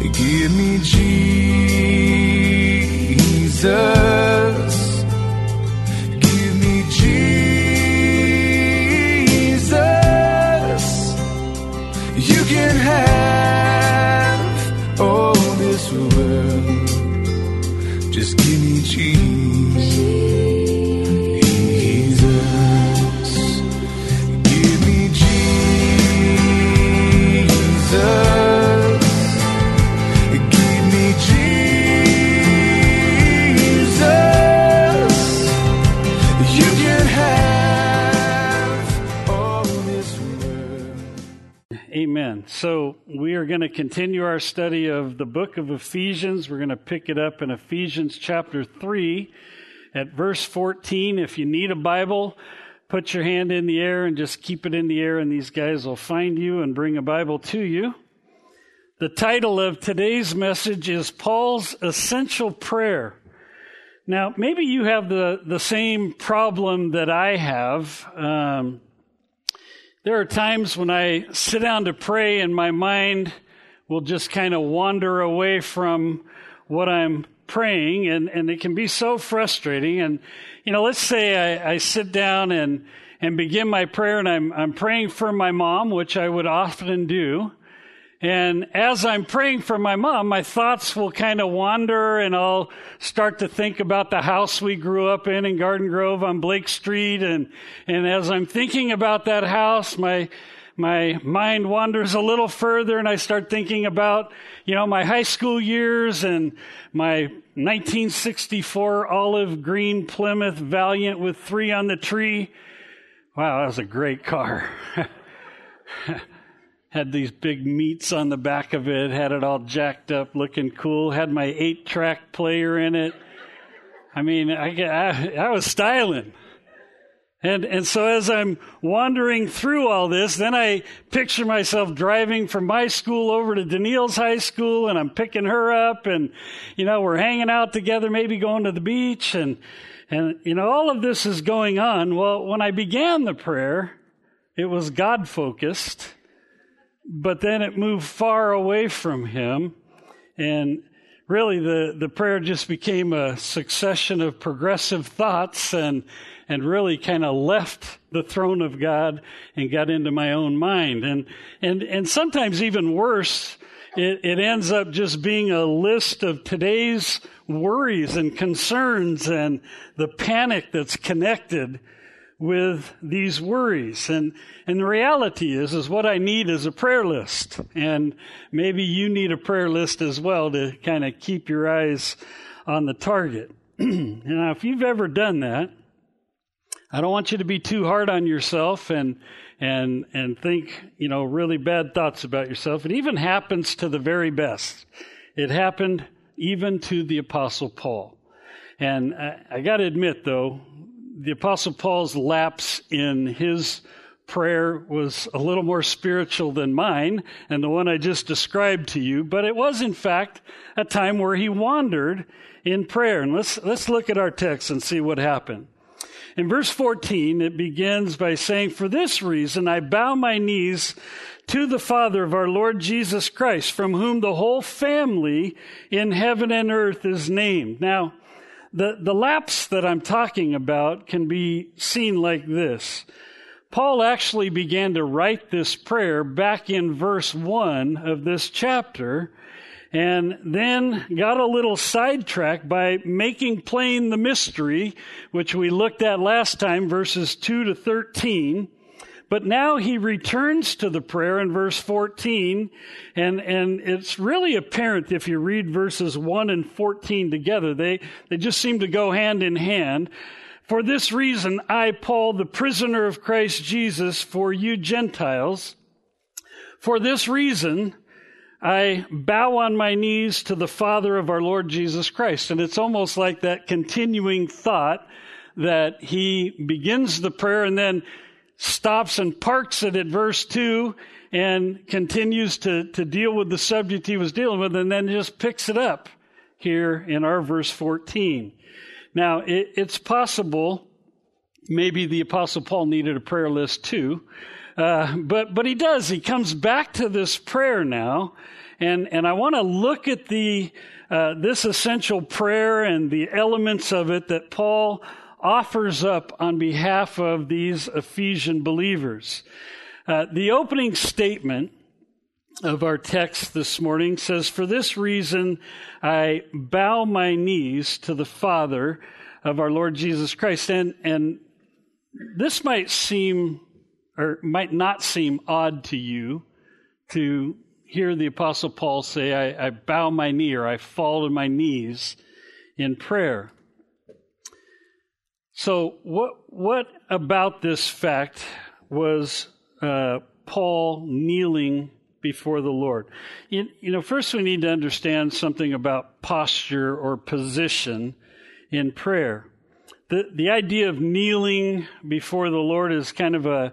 Give me Jesus. So we are going to continue our study of the book of Ephesians. We're going to pick it up in Ephesians chapter 3 at verse 14. If you need a Bible, put your hand in the air and just keep it in the air, and these guys will find you and bring a Bible to you. The title of today's message is Paul's Essential Prayer. Now, maybe you have the, the same problem that I have. Um, there are times when I sit down to pray and my mind will just kind of wander away from what I'm praying, and, and it can be so frustrating. And, you know, let's say I, I sit down and, and begin my prayer, and I'm, I'm praying for my mom, which I would often do. And as I'm praying for my mom, my thoughts will kind of wander and I'll start to think about the house we grew up in in Garden Grove on Blake Street. And, and as I'm thinking about that house, my, my mind wanders a little further and I start thinking about, you know, my high school years and my 1964 olive green Plymouth Valiant with three on the tree. Wow, that was a great car. had these big meats on the back of it, had it all jacked up, looking cool, had my eight track player in it. I mean, I, I, I was styling. And, and so as I'm wandering through all this, then I picture myself driving from my school over to Danielle's high school and I'm picking her up and, you know, we're hanging out together, maybe going to the beach and, and, you know, all of this is going on. Well, when I began the prayer, it was God focused but then it moved far away from him. And really, the, the prayer just became a succession of progressive thoughts and, and really kind of left the throne of God and got into my own mind. And, and, and sometimes even worse, it, it ends up just being a list of today's worries and concerns and the panic that's connected with these worries. And, and the reality is, is what I need is a prayer list. And maybe you need a prayer list as well to kind of keep your eyes on the target. now, if you've ever done that, I don't want you to be too hard on yourself and, and, and think, you know, really bad thoughts about yourself. It even happens to the very best. It happened even to the apostle Paul. And I, I got to admit, though, the Apostle Paul's lapse in his prayer was a little more spiritual than mine and the one I just described to you, but it was in fact a time where he wandered in prayer. And let's, let's look at our text and see what happened. In verse 14, it begins by saying, For this reason I bow my knees to the Father of our Lord Jesus Christ, from whom the whole family in heaven and earth is named. Now, the, the lapse that I'm talking about can be seen like this. Paul actually began to write this prayer back in verse 1 of this chapter and then got a little sidetracked by making plain the mystery, which we looked at last time, verses 2 to 13. But now he returns to the prayer in verse 14, and, and it's really apparent if you read verses 1 and 14 together. They, they just seem to go hand in hand. For this reason, I, Paul, the prisoner of Christ Jesus, for you Gentiles, for this reason, I bow on my knees to the Father of our Lord Jesus Christ. And it's almost like that continuing thought that he begins the prayer and then stops and parks it at verse 2 and continues to, to deal with the subject he was dealing with and then just picks it up here in our verse 14. Now, it, it's possible maybe the Apostle Paul needed a prayer list too. Uh, but, but he does. He comes back to this prayer now. And, and I want to look at the, uh, this essential prayer and the elements of it that Paul offers up on behalf of these Ephesian believers. Uh, the opening statement of our text this morning says, For this reason I bow my knees to the Father of our Lord Jesus Christ. And, and this might seem, or might not seem odd to you to hear the Apostle Paul say, I, I bow my knee or I fall to my knees in prayer. So, what, what about this fact was uh, Paul kneeling before the Lord? You, you know, first we need to understand something about posture or position in prayer. The, the idea of kneeling before the Lord is kind of a,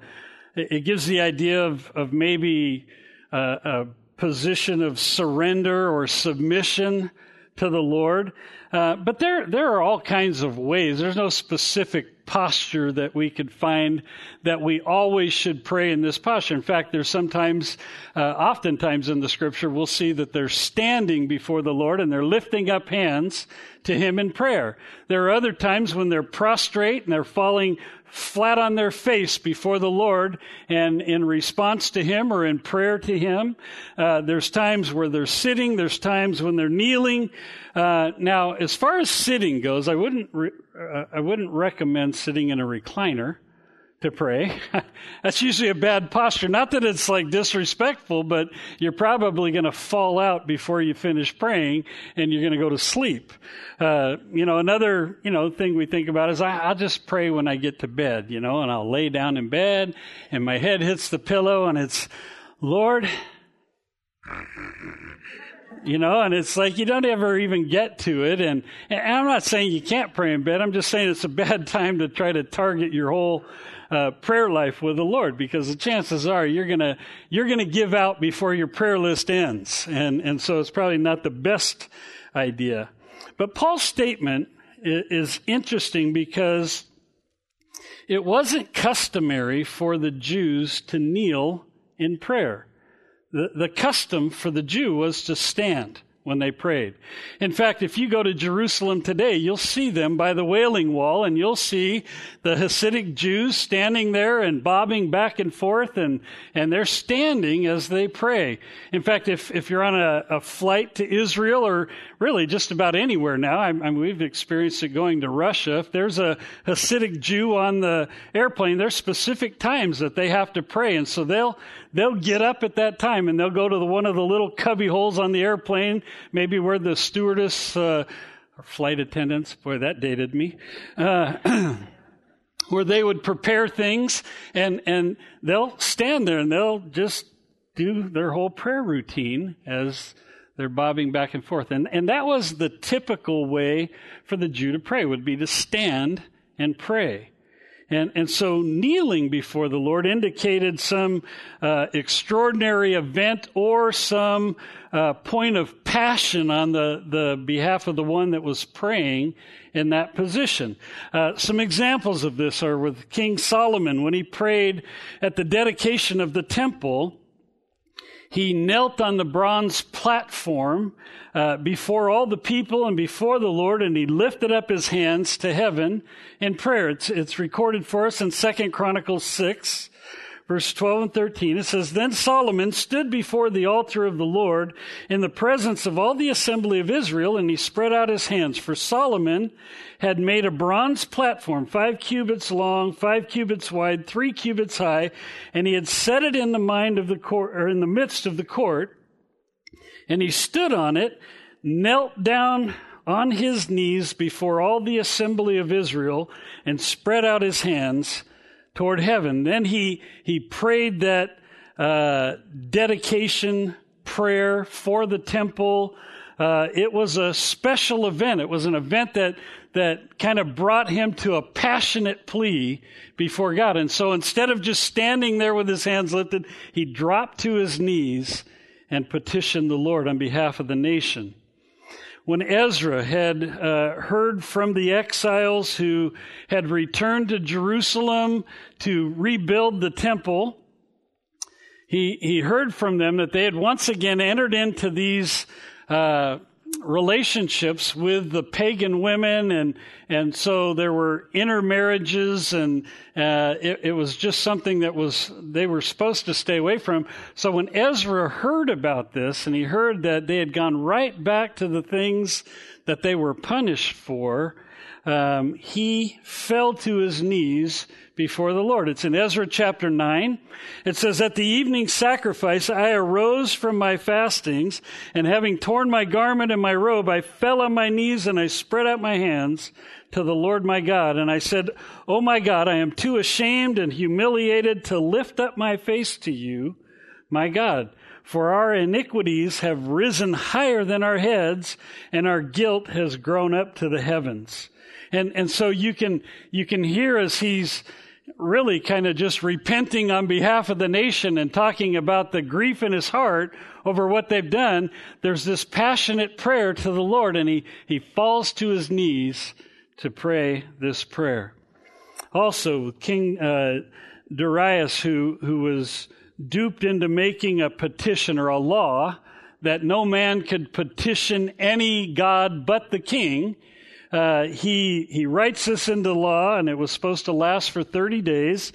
it gives the idea of, of maybe a, a position of surrender or submission to the Lord. Uh, but there, there are all kinds of ways. There's no specific posture that we could find that we always should pray in this posture. In fact, there's sometimes, uh, oftentimes in the scripture, we'll see that they're standing before the Lord and they're lifting up hands to Him in prayer. There are other times when they're prostrate and they're falling flat on their face before the Lord and in response to Him or in prayer to Him. Uh, there's times where they're sitting. There's times when they're kneeling. Uh, now, as far as sitting goes, I wouldn't re- uh, I wouldn't recommend sitting in a recliner to pray. That's usually a bad posture. Not that it's like disrespectful, but you're probably going to fall out before you finish praying and you're going to go to sleep. Uh, you know, another, you know, thing we think about is I, I'll just pray when I get to bed, you know, and I'll lay down in bed and my head hits the pillow and it's, Lord, you know, and it's like you don't ever even get to it. And, and I'm not saying you can't pray in bed. I'm just saying it's a bad time to try to target your whole uh, prayer life with the Lord because the chances are you're gonna you're gonna give out before your prayer list ends, and and so it's probably not the best idea. But Paul's statement is interesting because it wasn't customary for the Jews to kneel in prayer. The, the custom for the Jew was to stand when they prayed. In fact, if you go to Jerusalem today, you'll see them by the Wailing Wall and you'll see the Hasidic Jews standing there and bobbing back and forth and, and they're standing as they pray. In fact, if, if you're on a, a flight to Israel or really just about anywhere now, I, I mean, we've experienced it going to Russia. If there's a Hasidic Jew on the airplane, there's specific times that they have to pray. And so they'll, they'll get up at that time and they'll go to the, one of the little cubby holes on the airplane, maybe where the stewardess uh, or flight attendants, boy, that dated me, uh, where they would prepare things and, and they'll stand there and they'll just do their whole prayer routine as they're bobbing back and forth. And, and that was the typical way for the Jew to pray, would be to stand and pray. And, and so kneeling before the Lord indicated some uh, extraordinary event or some uh, point of passion on the, the behalf of the one that was praying in that position. Uh, some examples of this are with King Solomon when he prayed at the dedication of the temple he knelt on the bronze platform uh, before all the people and before the Lord, and he lifted up his hands to heaven in prayer. It's, it's recorded for us in Second Chronicles 6 verse 12 and 13, it says, Then Solomon stood before the altar of the Lord in the presence of all the assembly of Israel, and he spread out his hands. For Solomon had made a bronze platform, five cubits long, five cubits wide, three cubits high, and he had set it in the mind of the court, or in the midst of the court, and he stood on it, knelt down on his knees before all the assembly of Israel, and spread out his hands toward heaven. Then he, he prayed that uh, dedication prayer for the temple. Uh, it was a special event. It was an event that that kind of brought him to a passionate plea before God. And so instead of just standing there with his hands lifted, he dropped to his knees and petitioned the Lord on behalf of the nation when Ezra had uh, heard from the exiles who had returned to Jerusalem to rebuild the temple, he, he heard from them that they had once again entered into these uh, relationships with the pagan women, and and so there were intermarriages, and uh, it, it was just something that was they were supposed to stay away from. So when Ezra heard about this, and he heard that they had gone right back to the things that they were punished for, um, he fell to his knees before the Lord. It's in Ezra chapter 9. It says, At the evening sacrifice, I arose from my fastings, and having torn my garment and my robe, I fell on my knees and I spread out my hands to the Lord my God. And I said, Oh my God, I am too ashamed and humiliated to lift up my face to you, my God. For our iniquities have risen higher than our heads, and our guilt has grown up to the heavens. And, and so you can, you can hear as he's really kind of just repenting on behalf of the nation and talking about the grief in his heart over what they've done. There's this passionate prayer to the Lord and he, he falls to his knees to pray this prayer. Also, King, uh, Darius, who, who was duped into making a petition or a law that no man could petition any God but the king, uh, he, he writes this into law, and it was supposed to last for 30 days.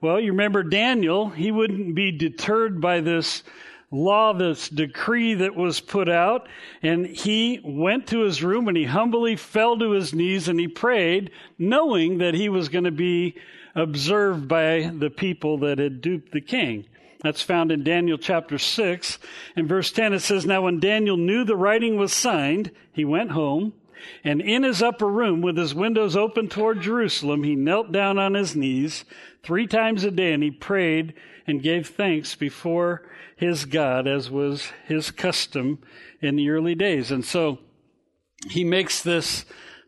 Well, you remember Daniel, he wouldn't be deterred by this law, this decree that was put out. And he went to his room and he humbly fell to his knees and he prayed, knowing that he was going to be observed by the people that had duped the king. That's found in Daniel chapter 6. In verse 10, it says, Now when Daniel knew the writing was signed, he went home. And in his upper room, with his windows open toward Jerusalem, he knelt down on his knees three times a day and he prayed and gave thanks before his God, as was his custom in the early days. And so he makes this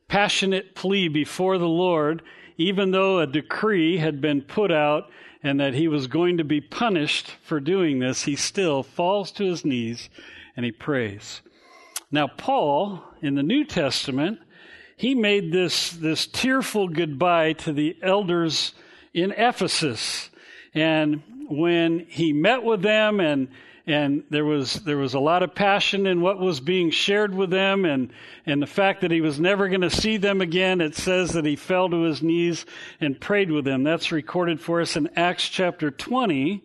passionate plea before the Lord, even though a decree had been put out and that he was going to be punished for doing this, he still falls to his knees and he prays. Now, Paul, in the New Testament, he made this, this tearful goodbye to the elders in Ephesus. And when he met with them and and there was there was a lot of passion in what was being shared with them and and the fact that he was never going to see them again it says that he fell to his knees and prayed with them that's recorded for us in Acts chapter 20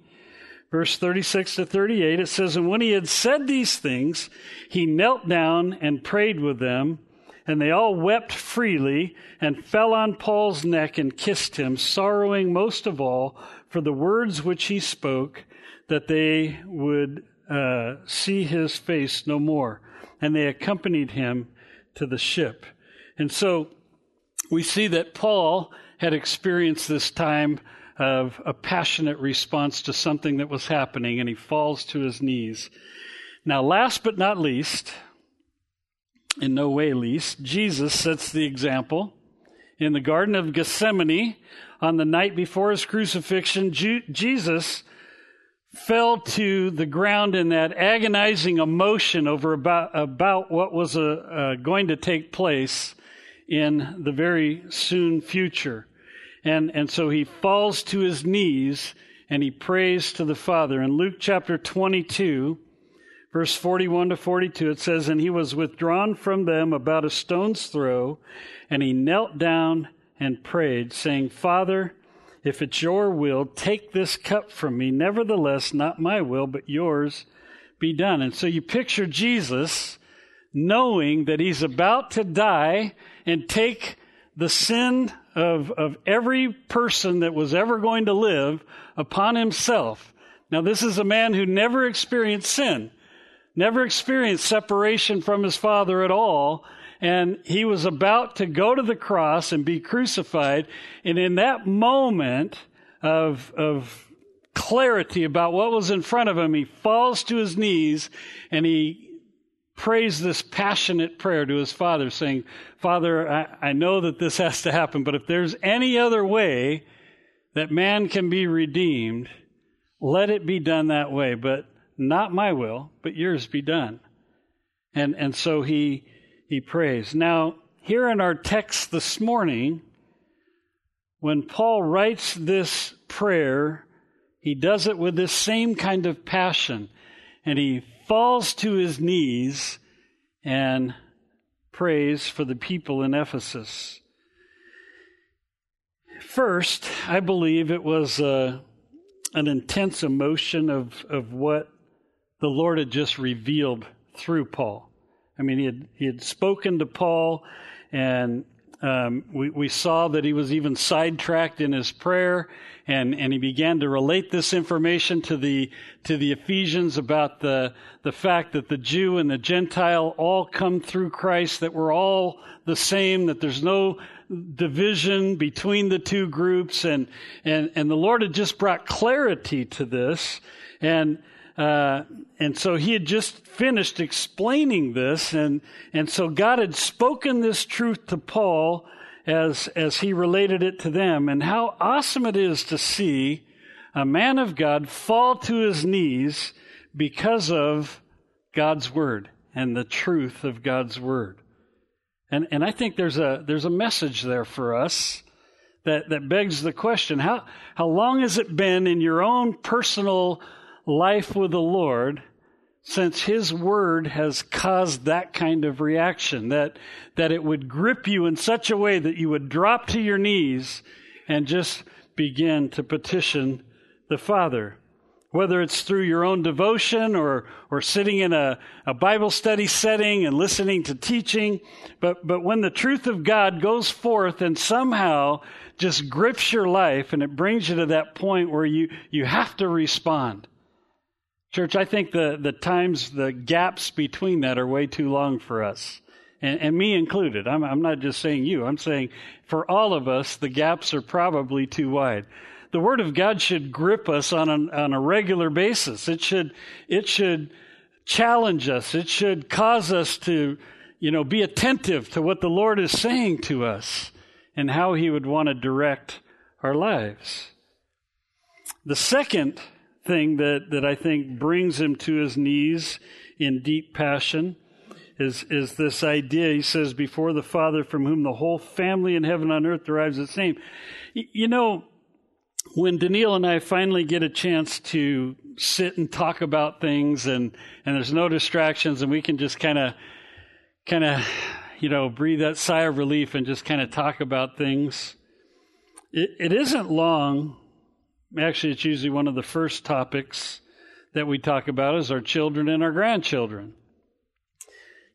verse 36 to 38, it says, And when he had said these things, he knelt down and prayed with them, and they all wept freely and fell on Paul's neck and kissed him, sorrowing most of all for the words which he spoke, that they would uh, see his face no more. And they accompanied him to the ship. And so we see that Paul had experienced this time of a passionate response to something that was happening, and he falls to his knees. Now, last but not least, in no way least, Jesus sets the example. In the Garden of Gethsemane, on the night before his crucifixion, Jesus fell to the ground in that agonizing emotion over about, about what was uh, uh, going to take place in the very soon future. And, and so he falls to his knees and he prays to the Father. In Luke chapter 22, verse 41 to 42, it says, And he was withdrawn from them about a stone's throw, and he knelt down and prayed, saying, Father, if it's your will, take this cup from me. Nevertheless, not my will, but yours be done. And so you picture Jesus knowing that he's about to die and take the sin of, of every person that was ever going to live upon himself. Now, this is a man who never experienced sin, never experienced separation from his father at all. And he was about to go to the cross and be crucified. And in that moment of, of clarity about what was in front of him, he falls to his knees and he prays this passionate prayer to his father, saying, Father, I, I, know that this has to happen, but if there's any other way that man can be redeemed, let it be done that way. But not my will, but yours be done. And, and so he, he prays. Now, here in our text this morning, when Paul writes this prayer, He does it with this same kind of passion. And he falls to his knees and prays for the people in Ephesus. First, I believe it was uh, an intense emotion of, of what the Lord had just revealed through Paul. I mean, he had, he had spoken to Paul, and um, we, we saw that he was even sidetracked in his prayer, and, and he began to relate this information to the, to the Ephesians about the, the fact that the Jew and the Gentile all come through Christ, that we're all the same, that there's no division between the two groups, and, and, and the Lord had just brought clarity to this. And, uh, and so he had just finished explaining this, and, and so God had spoken this truth to Paul as, as he related it to them. And how awesome it is to see a man of God fall to his knees because of God's word and the truth of God's word. And, and I think there's a, there's a message there for us that, that begs the question how, how long has it been in your own personal life with the Lord since His Word has caused that kind of reaction, that, that it would grip you in such a way that you would drop to your knees and just begin to petition the Father. Whether it's through your own devotion or, or sitting in a, a Bible study setting and listening to teaching, but, but when the truth of God goes forth and somehow just grips your life and it brings you to that point where you, you have to respond Church, I think the, the times, the gaps between that are way too long for us. And, and me included. I'm, I'm not just saying you. I'm saying for all of us, the gaps are probably too wide. The Word of God should grip us on a, on a regular basis. It should, it should challenge us. It should cause us to, you know, be attentive to what the Lord is saying to us and how He would want to direct our lives. The second thing that, that I think brings him to his knees in deep passion is, is this idea. He says, Before the Father, from whom the whole family in heaven on earth derives its name. You know, when Danielle and I finally get a chance to sit and talk about things and, and there's no distractions and we can just kind of, kind of, you know, breathe that sigh of relief and just kind of talk about things, it, it isn't long actually, it's usually one of the first topics that we talk about is our children and our grandchildren.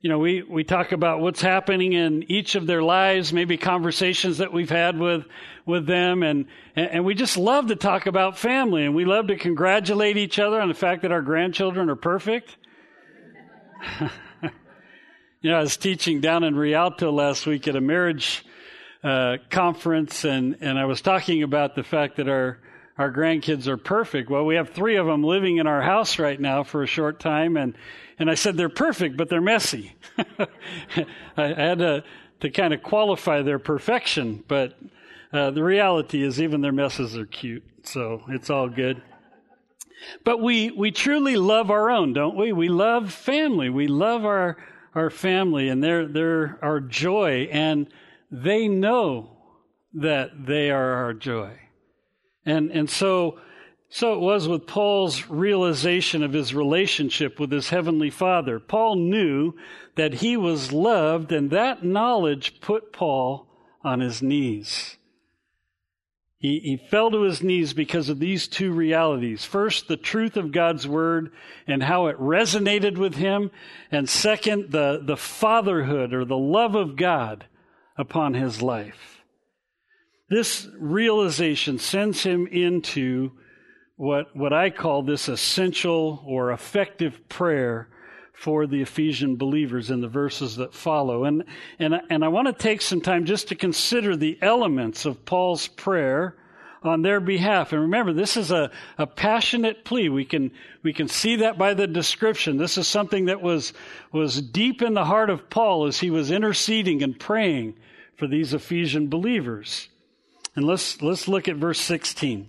You know, we, we talk about what's happening in each of their lives, maybe conversations that we've had with, with them, and, and we just love to talk about family, and we love to congratulate each other on the fact that our grandchildren are perfect. you know, I was teaching down in Rialto last week at a marriage uh, conference, and, and I was talking about the fact that our our grandkids are perfect. Well, we have three of them living in our house right now for a short time, and and I said they're perfect, but they're messy. I had to to kind of qualify their perfection, but uh, the reality is even their messes are cute, so it's all good. But we we truly love our own, don't we? We love family. We love our our family, and they're they're our joy, and they know that they are our joy. And, and so, so it was with Paul's realization of his relationship with his heavenly father. Paul knew that he was loved, and that knowledge put Paul on his knees. He, he fell to his knees because of these two realities. First, the truth of God's word and how it resonated with him. And second, the, the fatherhood or the love of God upon his life. This realization sends him into what, what I call this essential or effective prayer for the Ephesian believers in the verses that follow. And, and, and I want to take some time just to consider the elements of Paul's prayer on their behalf. And remember, this is a, a passionate plea. We can, we can see that by the description. This is something that was, was deep in the heart of Paul as he was interceding and praying for these Ephesian believers. And let's, let's look at verse 16.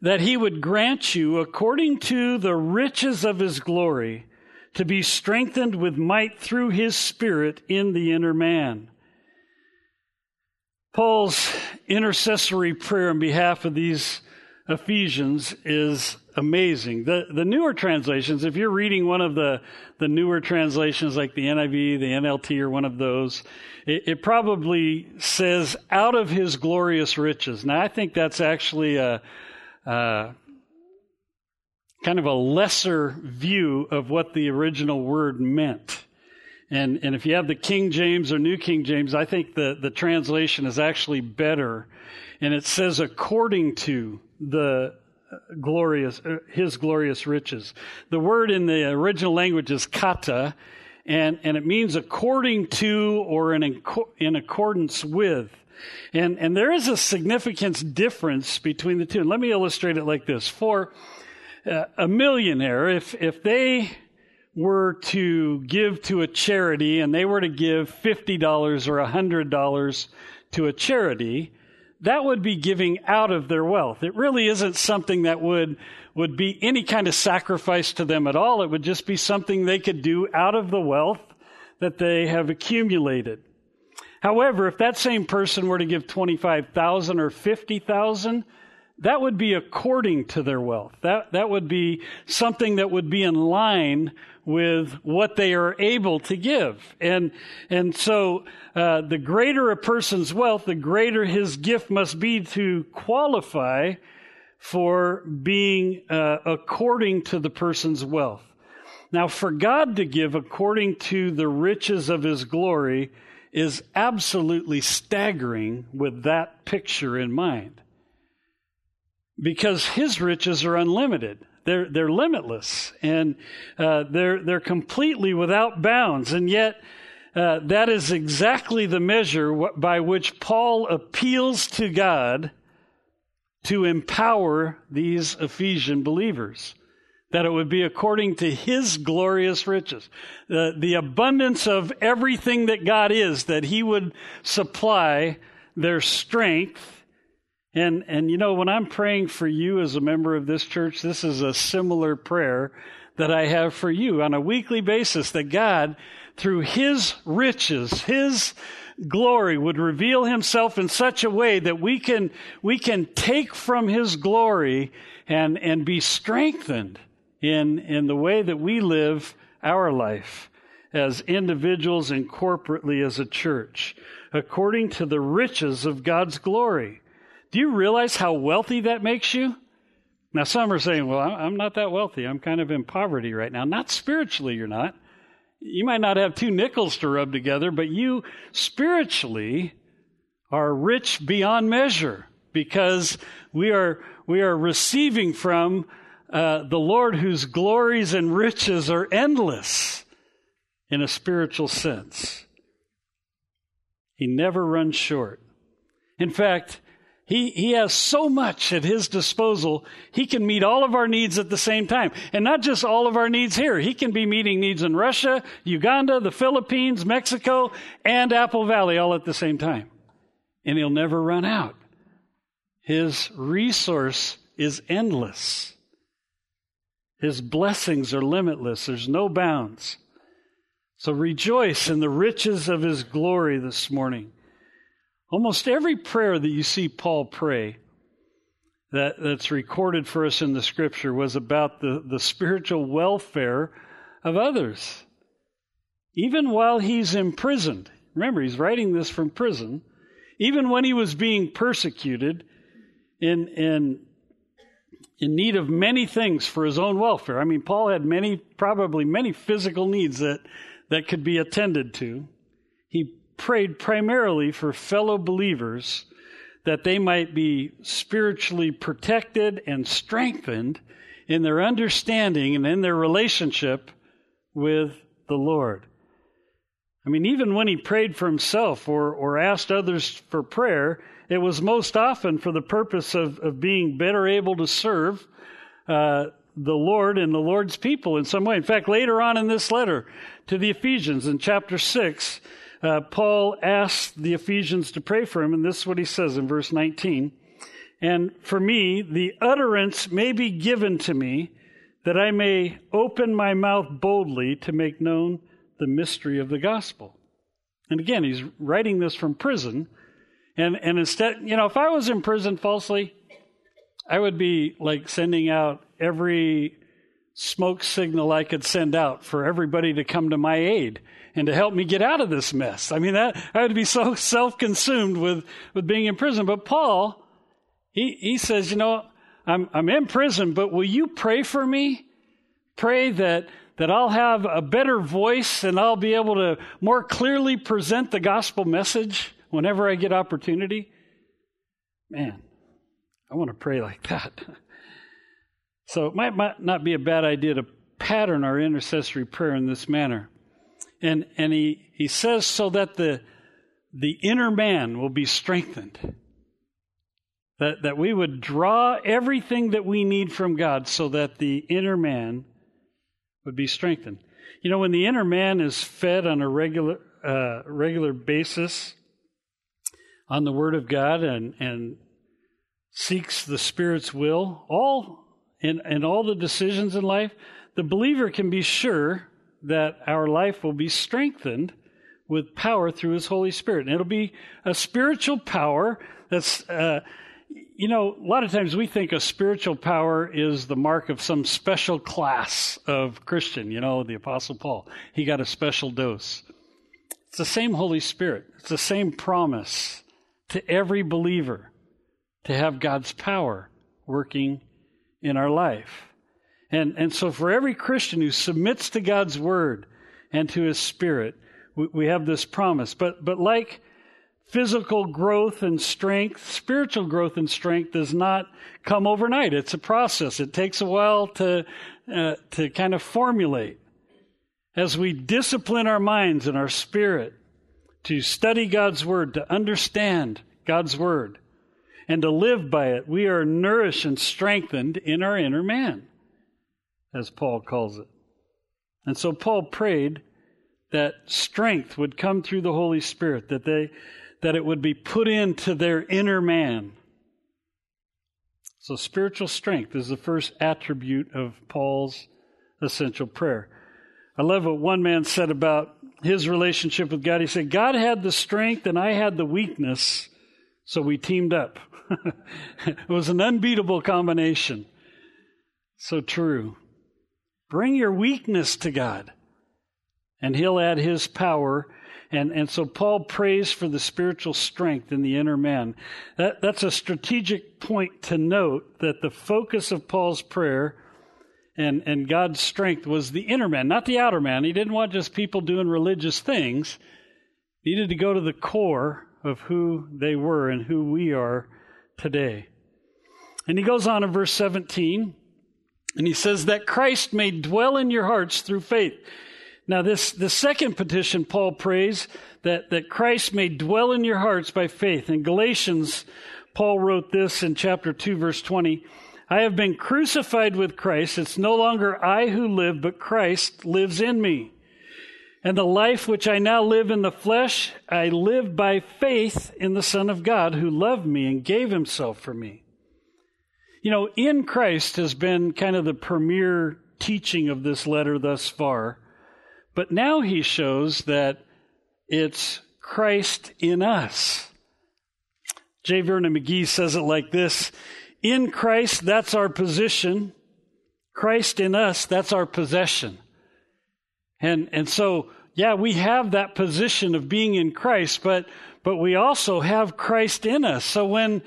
That he would grant you, according to the riches of his glory, to be strengthened with might through his Spirit in the inner man. Paul's intercessory prayer on behalf of these Ephesians is amazing. The the newer translations, if you're reading one of the the newer translations like the NIV, the NLT, or one of those, it, it probably says "out of His glorious riches." Now, I think that's actually a, a kind of a lesser view of what the original word meant. And, and if you have the King James or New King James, I think the, the translation is actually better. And it says, according to the glorious, uh, his glorious riches. The word in the original language is kata, and, and it means according to or in, in accordance with. And, and there is a significance difference between the two. And let me illustrate it like this. For uh, a millionaire, if, if they were to give to a charity and they were to give $50 or $100 to a charity, that would be giving out of their wealth. It really isn't something that would, would be any kind of sacrifice to them at all. It would just be something they could do out of the wealth that they have accumulated. However, if that same person were to give 25,000 or 50,000, that would be according to their wealth. That, that would be something that would be in line with what they are able to give. And, and so, uh, the greater a person's wealth, the greater his gift must be to qualify for being uh, according to the person's wealth. Now, for God to give according to the riches of his glory is absolutely staggering with that picture in mind because his riches are unlimited. They're, they're limitless and uh, they're, they're completely without bounds. And yet, uh, that is exactly the measure by which Paul appeals to God to empower these Ephesian believers. That it would be according to his glorious riches. Uh, the abundance of everything that God is, that he would supply their strength and, and you know, when I'm praying for you as a member of this church, this is a similar prayer that I have for you on a weekly basis that God, through His riches, His glory would reveal himself in such a way that we can, we can take from his glory and, and be strengthened in, in the way that we live our life as individuals and corporately as a church, according to the riches of God's glory. Do you realize how wealthy that makes you? Now, some are saying, well, I'm not that wealthy. I'm kind of in poverty right now. Not spiritually, you're not. You might not have two nickels to rub together, but you spiritually are rich beyond measure because we are, we are receiving from uh, the Lord whose glories and riches are endless in a spiritual sense. He never runs short. In fact, he, he has so much at his disposal, he can meet all of our needs at the same time. And not just all of our needs here. He can be meeting needs in Russia, Uganda, the Philippines, Mexico, and Apple Valley all at the same time. And he'll never run out. His resource is endless. His blessings are limitless. There's no bounds. So rejoice in the riches of his glory this morning. Almost every prayer that you see Paul pray that, that's recorded for us in the scripture was about the, the spiritual welfare of others. Even while he's imprisoned, remember, he's writing this from prison, even when he was being persecuted in, in, in need of many things for his own welfare. I mean, Paul had many, probably many physical needs that, that could be attended to. He prayed primarily for fellow believers that they might be spiritually protected and strengthened in their understanding and in their relationship with the Lord. I mean, even when he prayed for himself or, or asked others for prayer, it was most often for the purpose of, of being better able to serve uh, the Lord and the Lord's people in some way. In fact, later on in this letter to the Ephesians in chapter 6, uh, Paul asks the Ephesians to pray for him, and this is what he says in verse 19. And for me, the utterance may be given to me that I may open my mouth boldly to make known the mystery of the gospel. And again, he's writing this from prison. And, and instead, you know, if I was in prison falsely, I would be like sending out every smoke signal I could send out for everybody to come to my aid and to help me get out of this mess. I mean, that I would be so self-consumed with, with being in prison. But Paul, he, he says, you know, I'm, I'm in prison, but will you pray for me? Pray that, that I'll have a better voice and I'll be able to more clearly present the gospel message whenever I get opportunity. Man, I want to pray like that. So it might, might not be a bad idea to pattern our intercessory prayer in this manner. And, and he, he says so that the, the inner man will be strengthened. That, that we would draw everything that we need from God so that the inner man would be strengthened. You know, when the inner man is fed on a regular, uh, regular basis on the Word of God and, and seeks the Spirit's will, all in, in all the decisions in life, the believer can be sure that our life will be strengthened with power through His Holy Spirit. And it'll be a spiritual power that's, uh, you know, a lot of times we think a spiritual power is the mark of some special class of Christian. You know, the Apostle Paul, he got a special dose. It's the same Holy Spirit, it's the same promise to every believer to have God's power working in our life. And, and so, for every Christian who submits to God's word and to his spirit, we, we have this promise. But, but like physical growth and strength, spiritual growth and strength does not come overnight. It's a process. It takes a while to, uh, to kind of formulate. As we discipline our minds and our spirit to study God's Word, to understand God's Word, and to live by it, we are nourished and strengthened in our inner man, as Paul calls it. And so Paul prayed that strength would come through the Holy Spirit, that they that it would be put into their inner man. So spiritual strength is the first attribute of Paul's essential prayer. I love what one man said about his relationship with God. He said, God had the strength and I had the weakness, so we teamed up. it was an unbeatable combination. So true. Bring your weakness to God, and He'll add His power. And, and so Paul prays for the spiritual strength in the inner man. That, that's a strategic point to note that the focus of Paul's prayer and, and God's strength was the inner man, not the outer man. He didn't want just people doing religious things. He needed to go to the core of who they were and who we are today. And he goes on in verse 17, and he says, That Christ may dwell in your hearts through faith. Now, this the second petition Paul prays that, that Christ may dwell in your hearts by faith. In Galatians, Paul wrote this in chapter 2, verse 20. I have been crucified with Christ. It's no longer I who live, but Christ lives in me. And the life which I now live in the flesh, I live by faith in the Son of God who loved me and gave himself for me. You know, in Christ has been kind of the premier teaching of this letter thus far. But now he shows that it's Christ in us. J. Vernon McGee says it like this In Christ, that's our position. Christ in us, that's our possession. And, and so, yeah, we have that position of being in Christ, but, but we also have Christ in us. So when,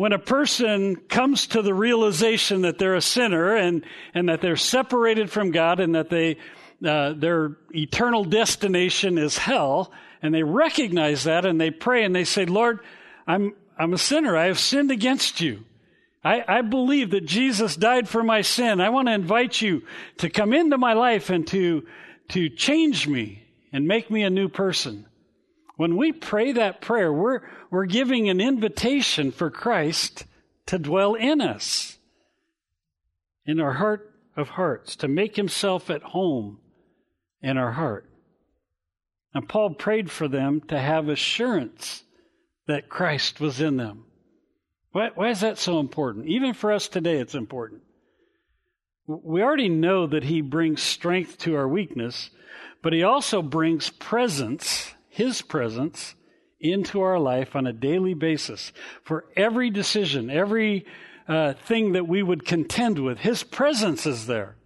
when a person comes to the realization that they're a sinner and, and that they're separated from God and that they, uh, their eternal destination is hell, and they recognize that and they pray and they say, Lord, I'm, I'm a sinner. I have sinned against you. I, I, believe that Jesus died for my sin. I want to invite you to come into my life and to to change me and make me a new person. When we pray that prayer, we're, we're giving an invitation for Christ to dwell in us, in our heart of hearts, to make himself at home in our heart. And Paul prayed for them to have assurance that Christ was in them. Why, why is that so important? Even for us today, it's important. We already know that He brings strength to our weakness, but He also brings presence, His presence, into our life on a daily basis for every decision, every uh, thing that we would contend with. His presence is there.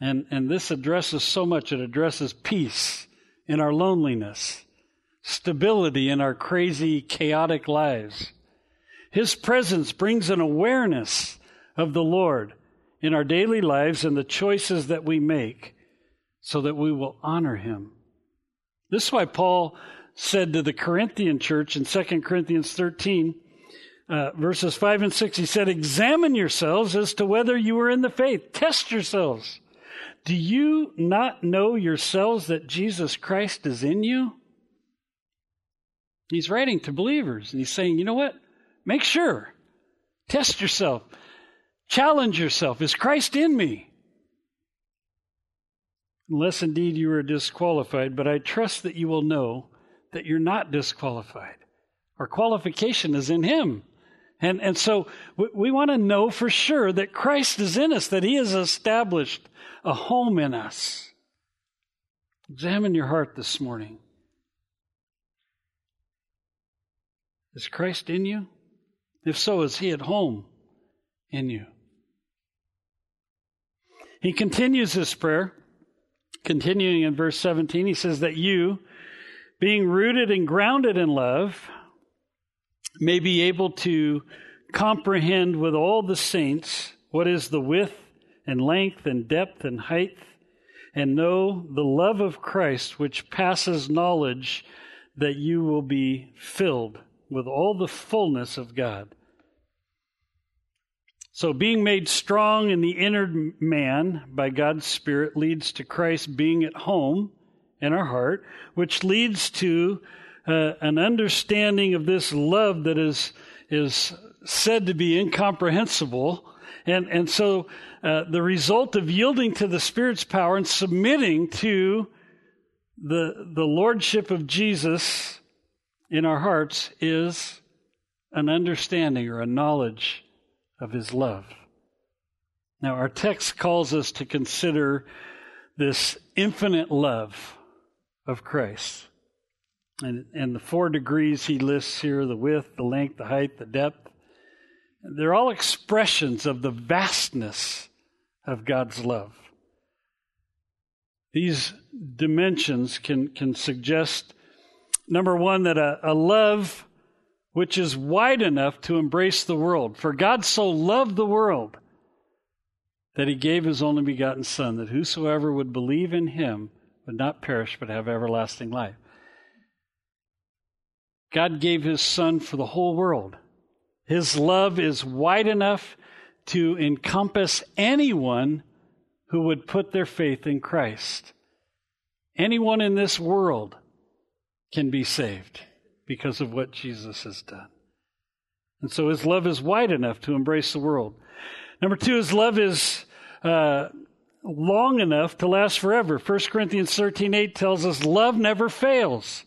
And, and this addresses so much. It addresses peace in our loneliness, stability in our crazy, chaotic lives. His presence brings an awareness of the Lord in our daily lives and the choices that we make so that we will honor Him. This is why Paul said to the Corinthian church in 2 Corinthians 13, uh, verses 5 and 6, he said, Examine yourselves as to whether you are in the faith. Test yourselves. Do you not know yourselves that Jesus Christ is in you? He's writing to believers and he's saying, you know what? Make sure. Test yourself. Challenge yourself. Is Christ in me? Unless indeed you are disqualified, but I trust that you will know that you're not disqualified. Our qualification is in Him. And, and so we, we want to know for sure that Christ is in us, that He has established a home in us. Examine your heart this morning. Is Christ in you? If so, is He at home in you? He continues his prayer, continuing in verse 17. He says that you, being rooted and grounded in love, may be able to comprehend with all the saints what is the width and length and depth and height, and know the love of Christ which passes knowledge, that you will be filled with all the fullness of God. So, being made strong in the inner man by God's Spirit leads to Christ being at home in our heart, which leads to uh, an understanding of this love that is, is said to be incomprehensible. And, and so, uh, the result of yielding to the Spirit's power and submitting to the, the Lordship of Jesus in our hearts is an understanding or a knowledge of his love. Now, our text calls us to consider this infinite love of Christ. And, and the four degrees he lists here the width, the length, the height, the depth they're all expressions of the vastness of God's love. These dimensions can, can suggest, number one, that a, a love which is wide enough to embrace the world. For God so loved the world that he gave his only begotten Son, that whosoever would believe in him would not perish but have everlasting life. God gave his Son for the whole world. His love is wide enough to encompass anyone who would put their faith in Christ. Anyone in this world can be saved because of what Jesus has done. And so his love is wide enough to embrace the world. Number two, his love is uh, long enough to last forever. 1 Corinthians 13 8 tells us love never fails,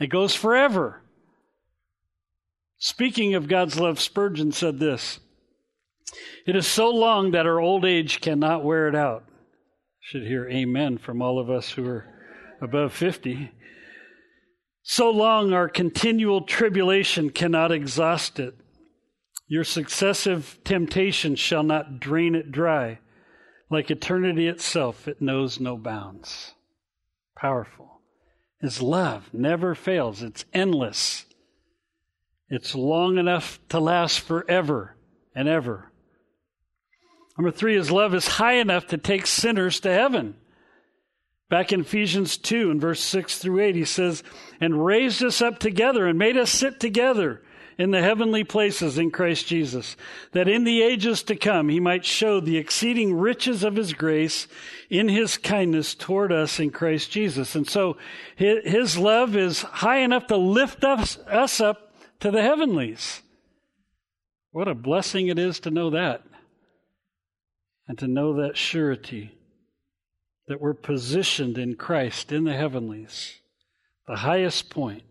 it goes forever. Speaking of God's love, Spurgeon said this It is so long that our old age cannot wear it out. Should hear amen from all of us who are above 50. So long our continual tribulation cannot exhaust it. Your successive temptations shall not drain it dry. Like eternity itself, it knows no bounds. Powerful. His love never fails, it's endless. It's long enough to last forever and ever. Number three, his love is high enough to take sinners to heaven. Back in Ephesians 2 and verse 6 through 8, he says, And raised us up together and made us sit together in the heavenly places in Christ Jesus, that in the ages to come he might show the exceeding riches of his grace in his kindness toward us in Christ Jesus. And so his love is high enough to lift us, us up to the heavenlies. What a blessing it is to know that and to know that surety that we're positioned in Christ in the heavenlies, the highest point.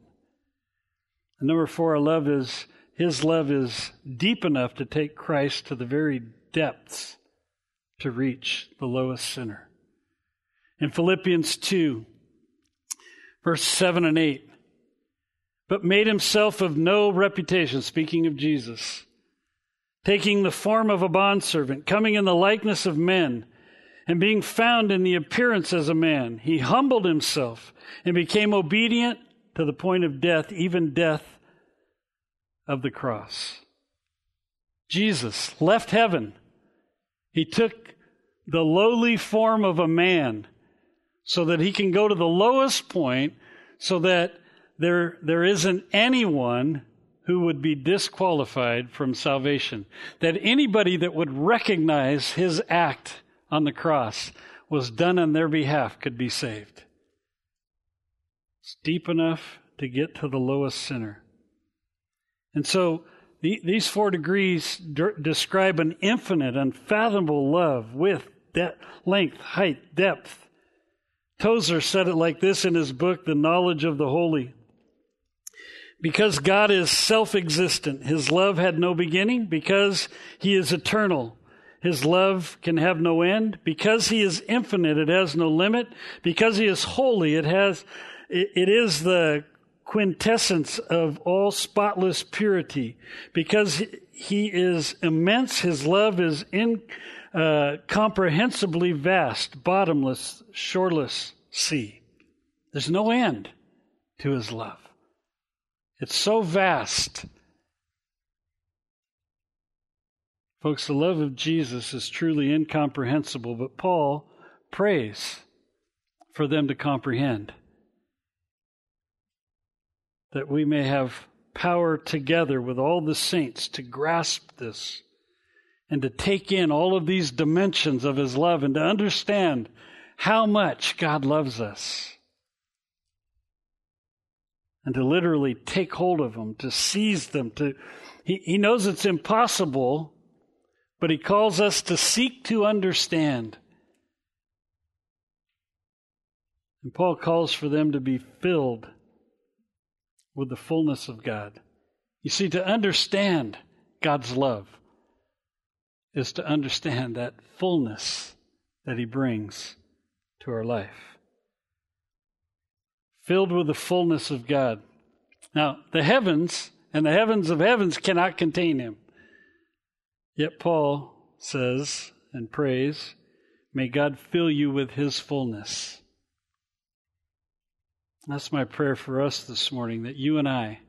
And number four, our love is his love is deep enough to take Christ to the very depths to reach the lowest sinner. In Philippians 2, verse 7 and 8, but made himself of no reputation, speaking of Jesus, taking the form of a bondservant, coming in the likeness of men, and being found in the appearance as a man, he humbled himself and became obedient to the point of death, even death of the cross. Jesus left heaven. He took the lowly form of a man so that he can go to the lowest point so that there, there isn't anyone who would be disqualified from salvation. That anybody that would recognize his act on the cross was done on their behalf could be saved. It's deep enough to get to the lowest sinner. And so the, these four degrees de- describe an infinite, unfathomable love with de- length, height, depth. Tozer said it like this in his book, The Knowledge of the Holy. Because God is self existent, His love had no beginning. Because He is eternal, His love can have no end. Because He is infinite, it has no limit. Because He is holy, it has, it is the quintessence of all spotless purity. Because He is immense, His love is incomprehensibly uh, vast, bottomless, shoreless sea. There's no end to His love. It's so vast. Folks, the love of Jesus is truly incomprehensible, but Paul prays for them to comprehend. That we may have power together with all the saints to grasp this and to take in all of these dimensions of His love and to understand how much God loves us and to literally take hold of them, to seize them. To he, he knows it's impossible, but he calls us to seek to understand. And Paul calls for them to be filled with the fullness of God. You see, to understand God's love is to understand that fullness that He brings to our life filled with the fullness of God. Now, the heavens and the heavens of heavens cannot contain him. Yet Paul says and prays, May God fill you with his fullness. That's my prayer for us this morning that you and I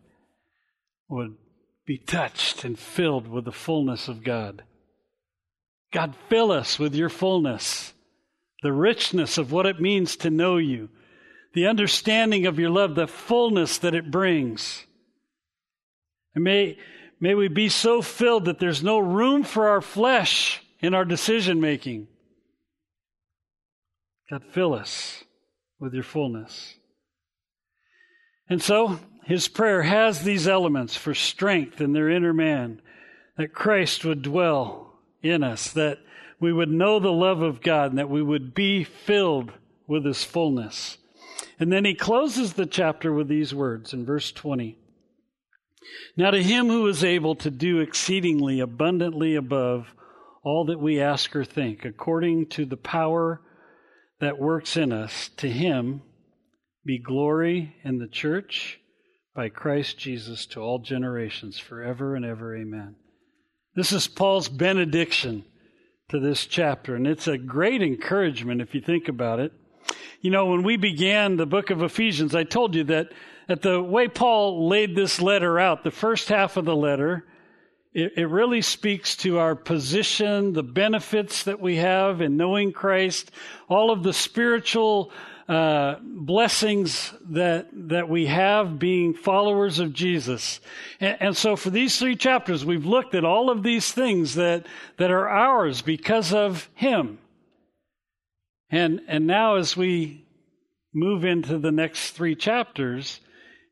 would be touched and filled with the fullness of God. God, fill us with your fullness, the richness of what it means to know you the understanding of your love, the fullness that it brings. And may, may we be so filled that there's no room for our flesh in our decision making. God, fill us with your fullness. And so, his prayer has these elements for strength in their inner man, that Christ would dwell in us, that we would know the love of God, and that we would be filled with his fullness. And then he closes the chapter with these words in verse 20. Now, to him who is able to do exceedingly abundantly above all that we ask or think, according to the power that works in us, to him be glory in the church by Christ Jesus to all generations, forever and ever. Amen. This is Paul's benediction to this chapter, and it's a great encouragement if you think about it. You know, when we began the book of Ephesians, I told you that at the way Paul laid this letter out, the first half of the letter, it, it really speaks to our position, the benefits that we have in knowing Christ, all of the spiritual uh, blessings that that we have being followers of Jesus. And, and, so for these three chapters, we've looked at all of these things that that are ours because of Him. And, and now, as we move into the next three chapters,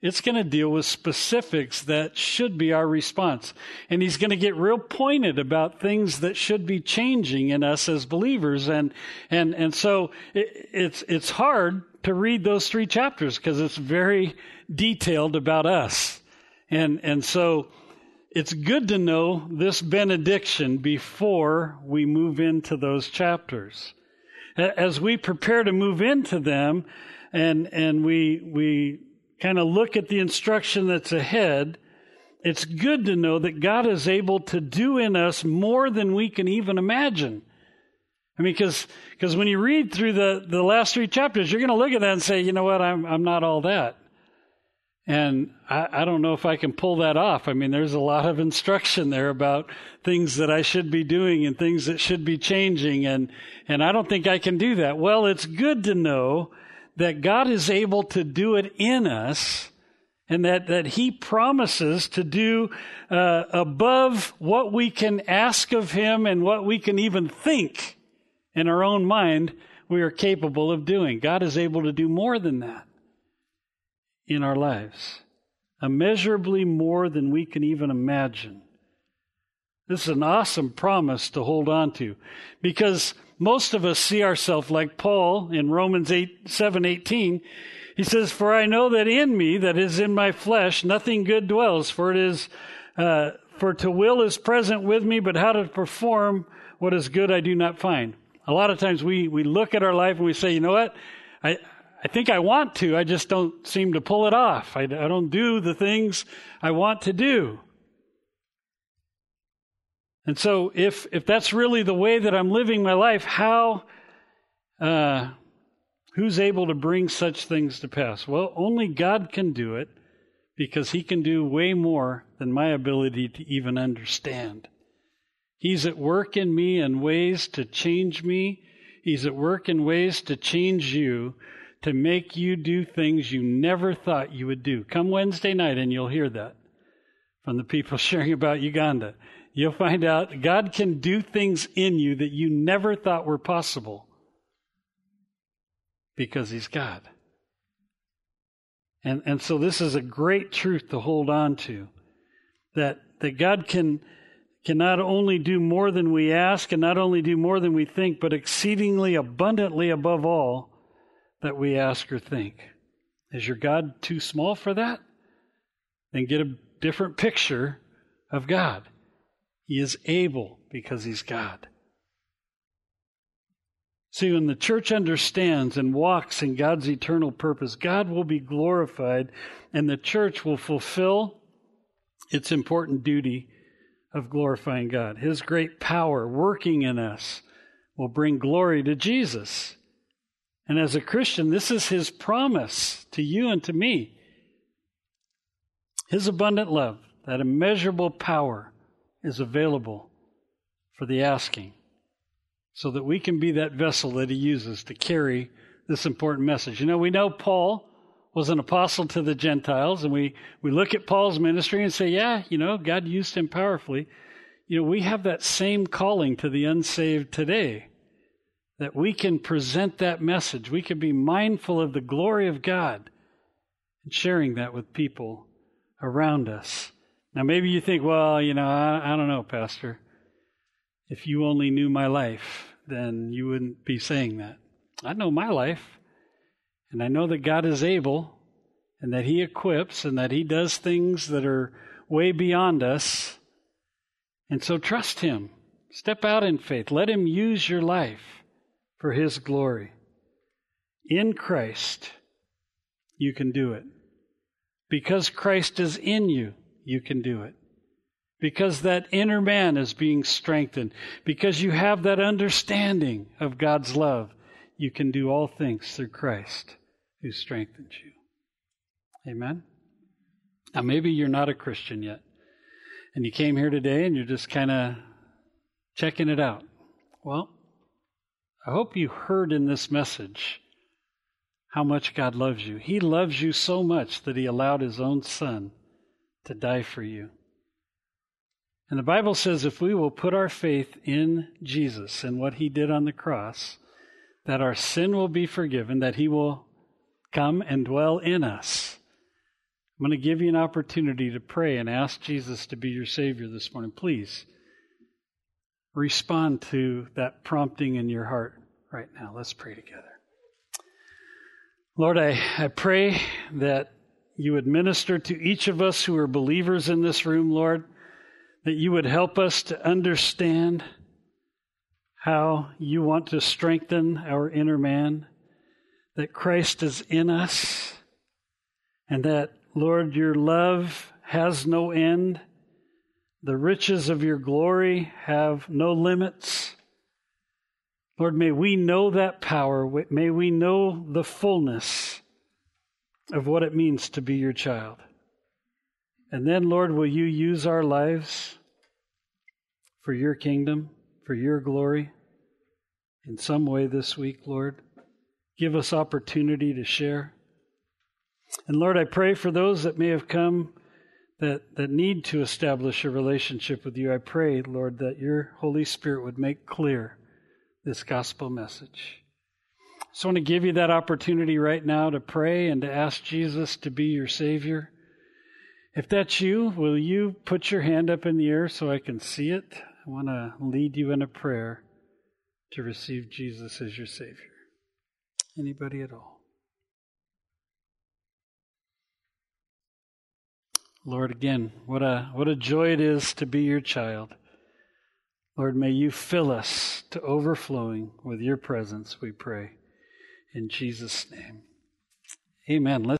it's going to deal with specifics that should be our response. And he's going to get real pointed about things that should be changing in us as believers. And, and, and so it, it's, it's hard to read those three chapters because it's very detailed about us. And, and so it's good to know this benediction before we move into those chapters as we prepare to move into them and, and we, we kind of look at the instruction that's ahead, it's good to know that God is able to do in us more than we can even imagine. I mean, because when you read through the, the last three chapters, you're going to look at that and say, you know what, I'm I'm not all that. And I, I don't know if I can pull that off. I mean, there's a lot of instruction there about things that I should be doing and things that should be changing. And, and I don't think I can do that. Well, it's good to know that God is able to do it in us and that, that He promises to do uh, above what we can ask of Him and what we can even think in our own mind we are capable of doing. God is able to do more than that in our lives, immeasurably more than we can even imagine. This is an awesome promise to hold on to because most of us see ourselves like Paul in Romans 8, 7 18. He says, For I know that in me, that is in my flesh, nothing good dwells, for it is, uh, for to will is present with me, but how to perform what is good I do not find. A lot of times we, we look at our life and we say, you know what? I, I think I want to, I just don't seem to pull it off. I, I don't do the things I want to do. And so, if, if that's really the way that I'm living my life, how, uh, who's able to bring such things to pass? Well, only God can do it because He can do way more than my ability to even understand. He's at work in me in ways to change me. He's at work in ways to change you to make you do things you never thought you would do. Come Wednesday night and you'll hear that from the people sharing about Uganda. You'll find out God can do things in you that you never thought were possible because He's God. And, and so this is a great truth to hold on to that, that God can, can not only do more than we ask and not only do more than we think, but exceedingly abundantly above all that we ask or think. Is your God too small for that? Then get a different picture of God. He is able because He's God. See, when the church understands and walks in God's eternal purpose, God will be glorified and the church will fulfill its important duty of glorifying God. His great power working in us will bring glory to Jesus. And as a Christian, this is his promise to you and to me. His abundant love, that immeasurable power, is available for the asking so that we can be that vessel that he uses to carry this important message. You know, we know Paul was an apostle to the Gentiles, and we, we look at Paul's ministry and say, yeah, you know, God used him powerfully. You know, we have that same calling to the unsaved today that we can present that message. We can be mindful of the glory of God and sharing that with people around us. Now, maybe you think, well, you know, I, I don't know, Pastor. If you only knew my life, then you wouldn't be saying that. I know my life, and I know that God is able, and that He equips, and that He does things that are way beyond us. And so trust Him. Step out in faith. Let Him use your life for His glory. In Christ, you can do it. Because Christ is in you, you can do it. Because that inner man is being strengthened. Because you have that understanding of God's love, you can do all things through Christ who strengthens you. Amen? Now, maybe you're not a Christian yet, and you came here today and you're just kind of checking it out. Well, I hope you heard in this message how much God loves you. He loves you so much that He allowed His own Son to die for you. And the Bible says if we will put our faith in Jesus and what He did on the cross, that our sin will be forgiven, that He will come and dwell in us. I'm going to give you an opportunity to pray and ask Jesus to be your Savior this morning. Please respond to that prompting in your heart right now. Let's pray together. Lord, I, I pray that you would minister to each of us who are believers in this room, Lord, that you would help us to understand how you want to strengthen our inner man, that Christ is in us, And that, Lord, your love has no end. The riches of your glory have no limits. Lord, may we know that power. May we know the fullness of what it means to be your child. And then, Lord, will you use our lives for your kingdom, for your glory in some way this week, Lord? Give us opportunity to share. And Lord, I pray for those that may have come that, that need to establish a relationship with you. I pray, Lord, that your Holy Spirit would make clear this gospel message. I want to give you that opportunity right now to pray and to ask Jesus to be your Savior. If that's you, will you put your hand up in the air so I can see it? I want to lead you in a prayer to receive Jesus as your Savior. Anybody at all? Lord, again, what a, what a joy it is to be your child. Lord, may you fill us to overflowing with your presence, we pray. In Jesus' name. Amen. Let's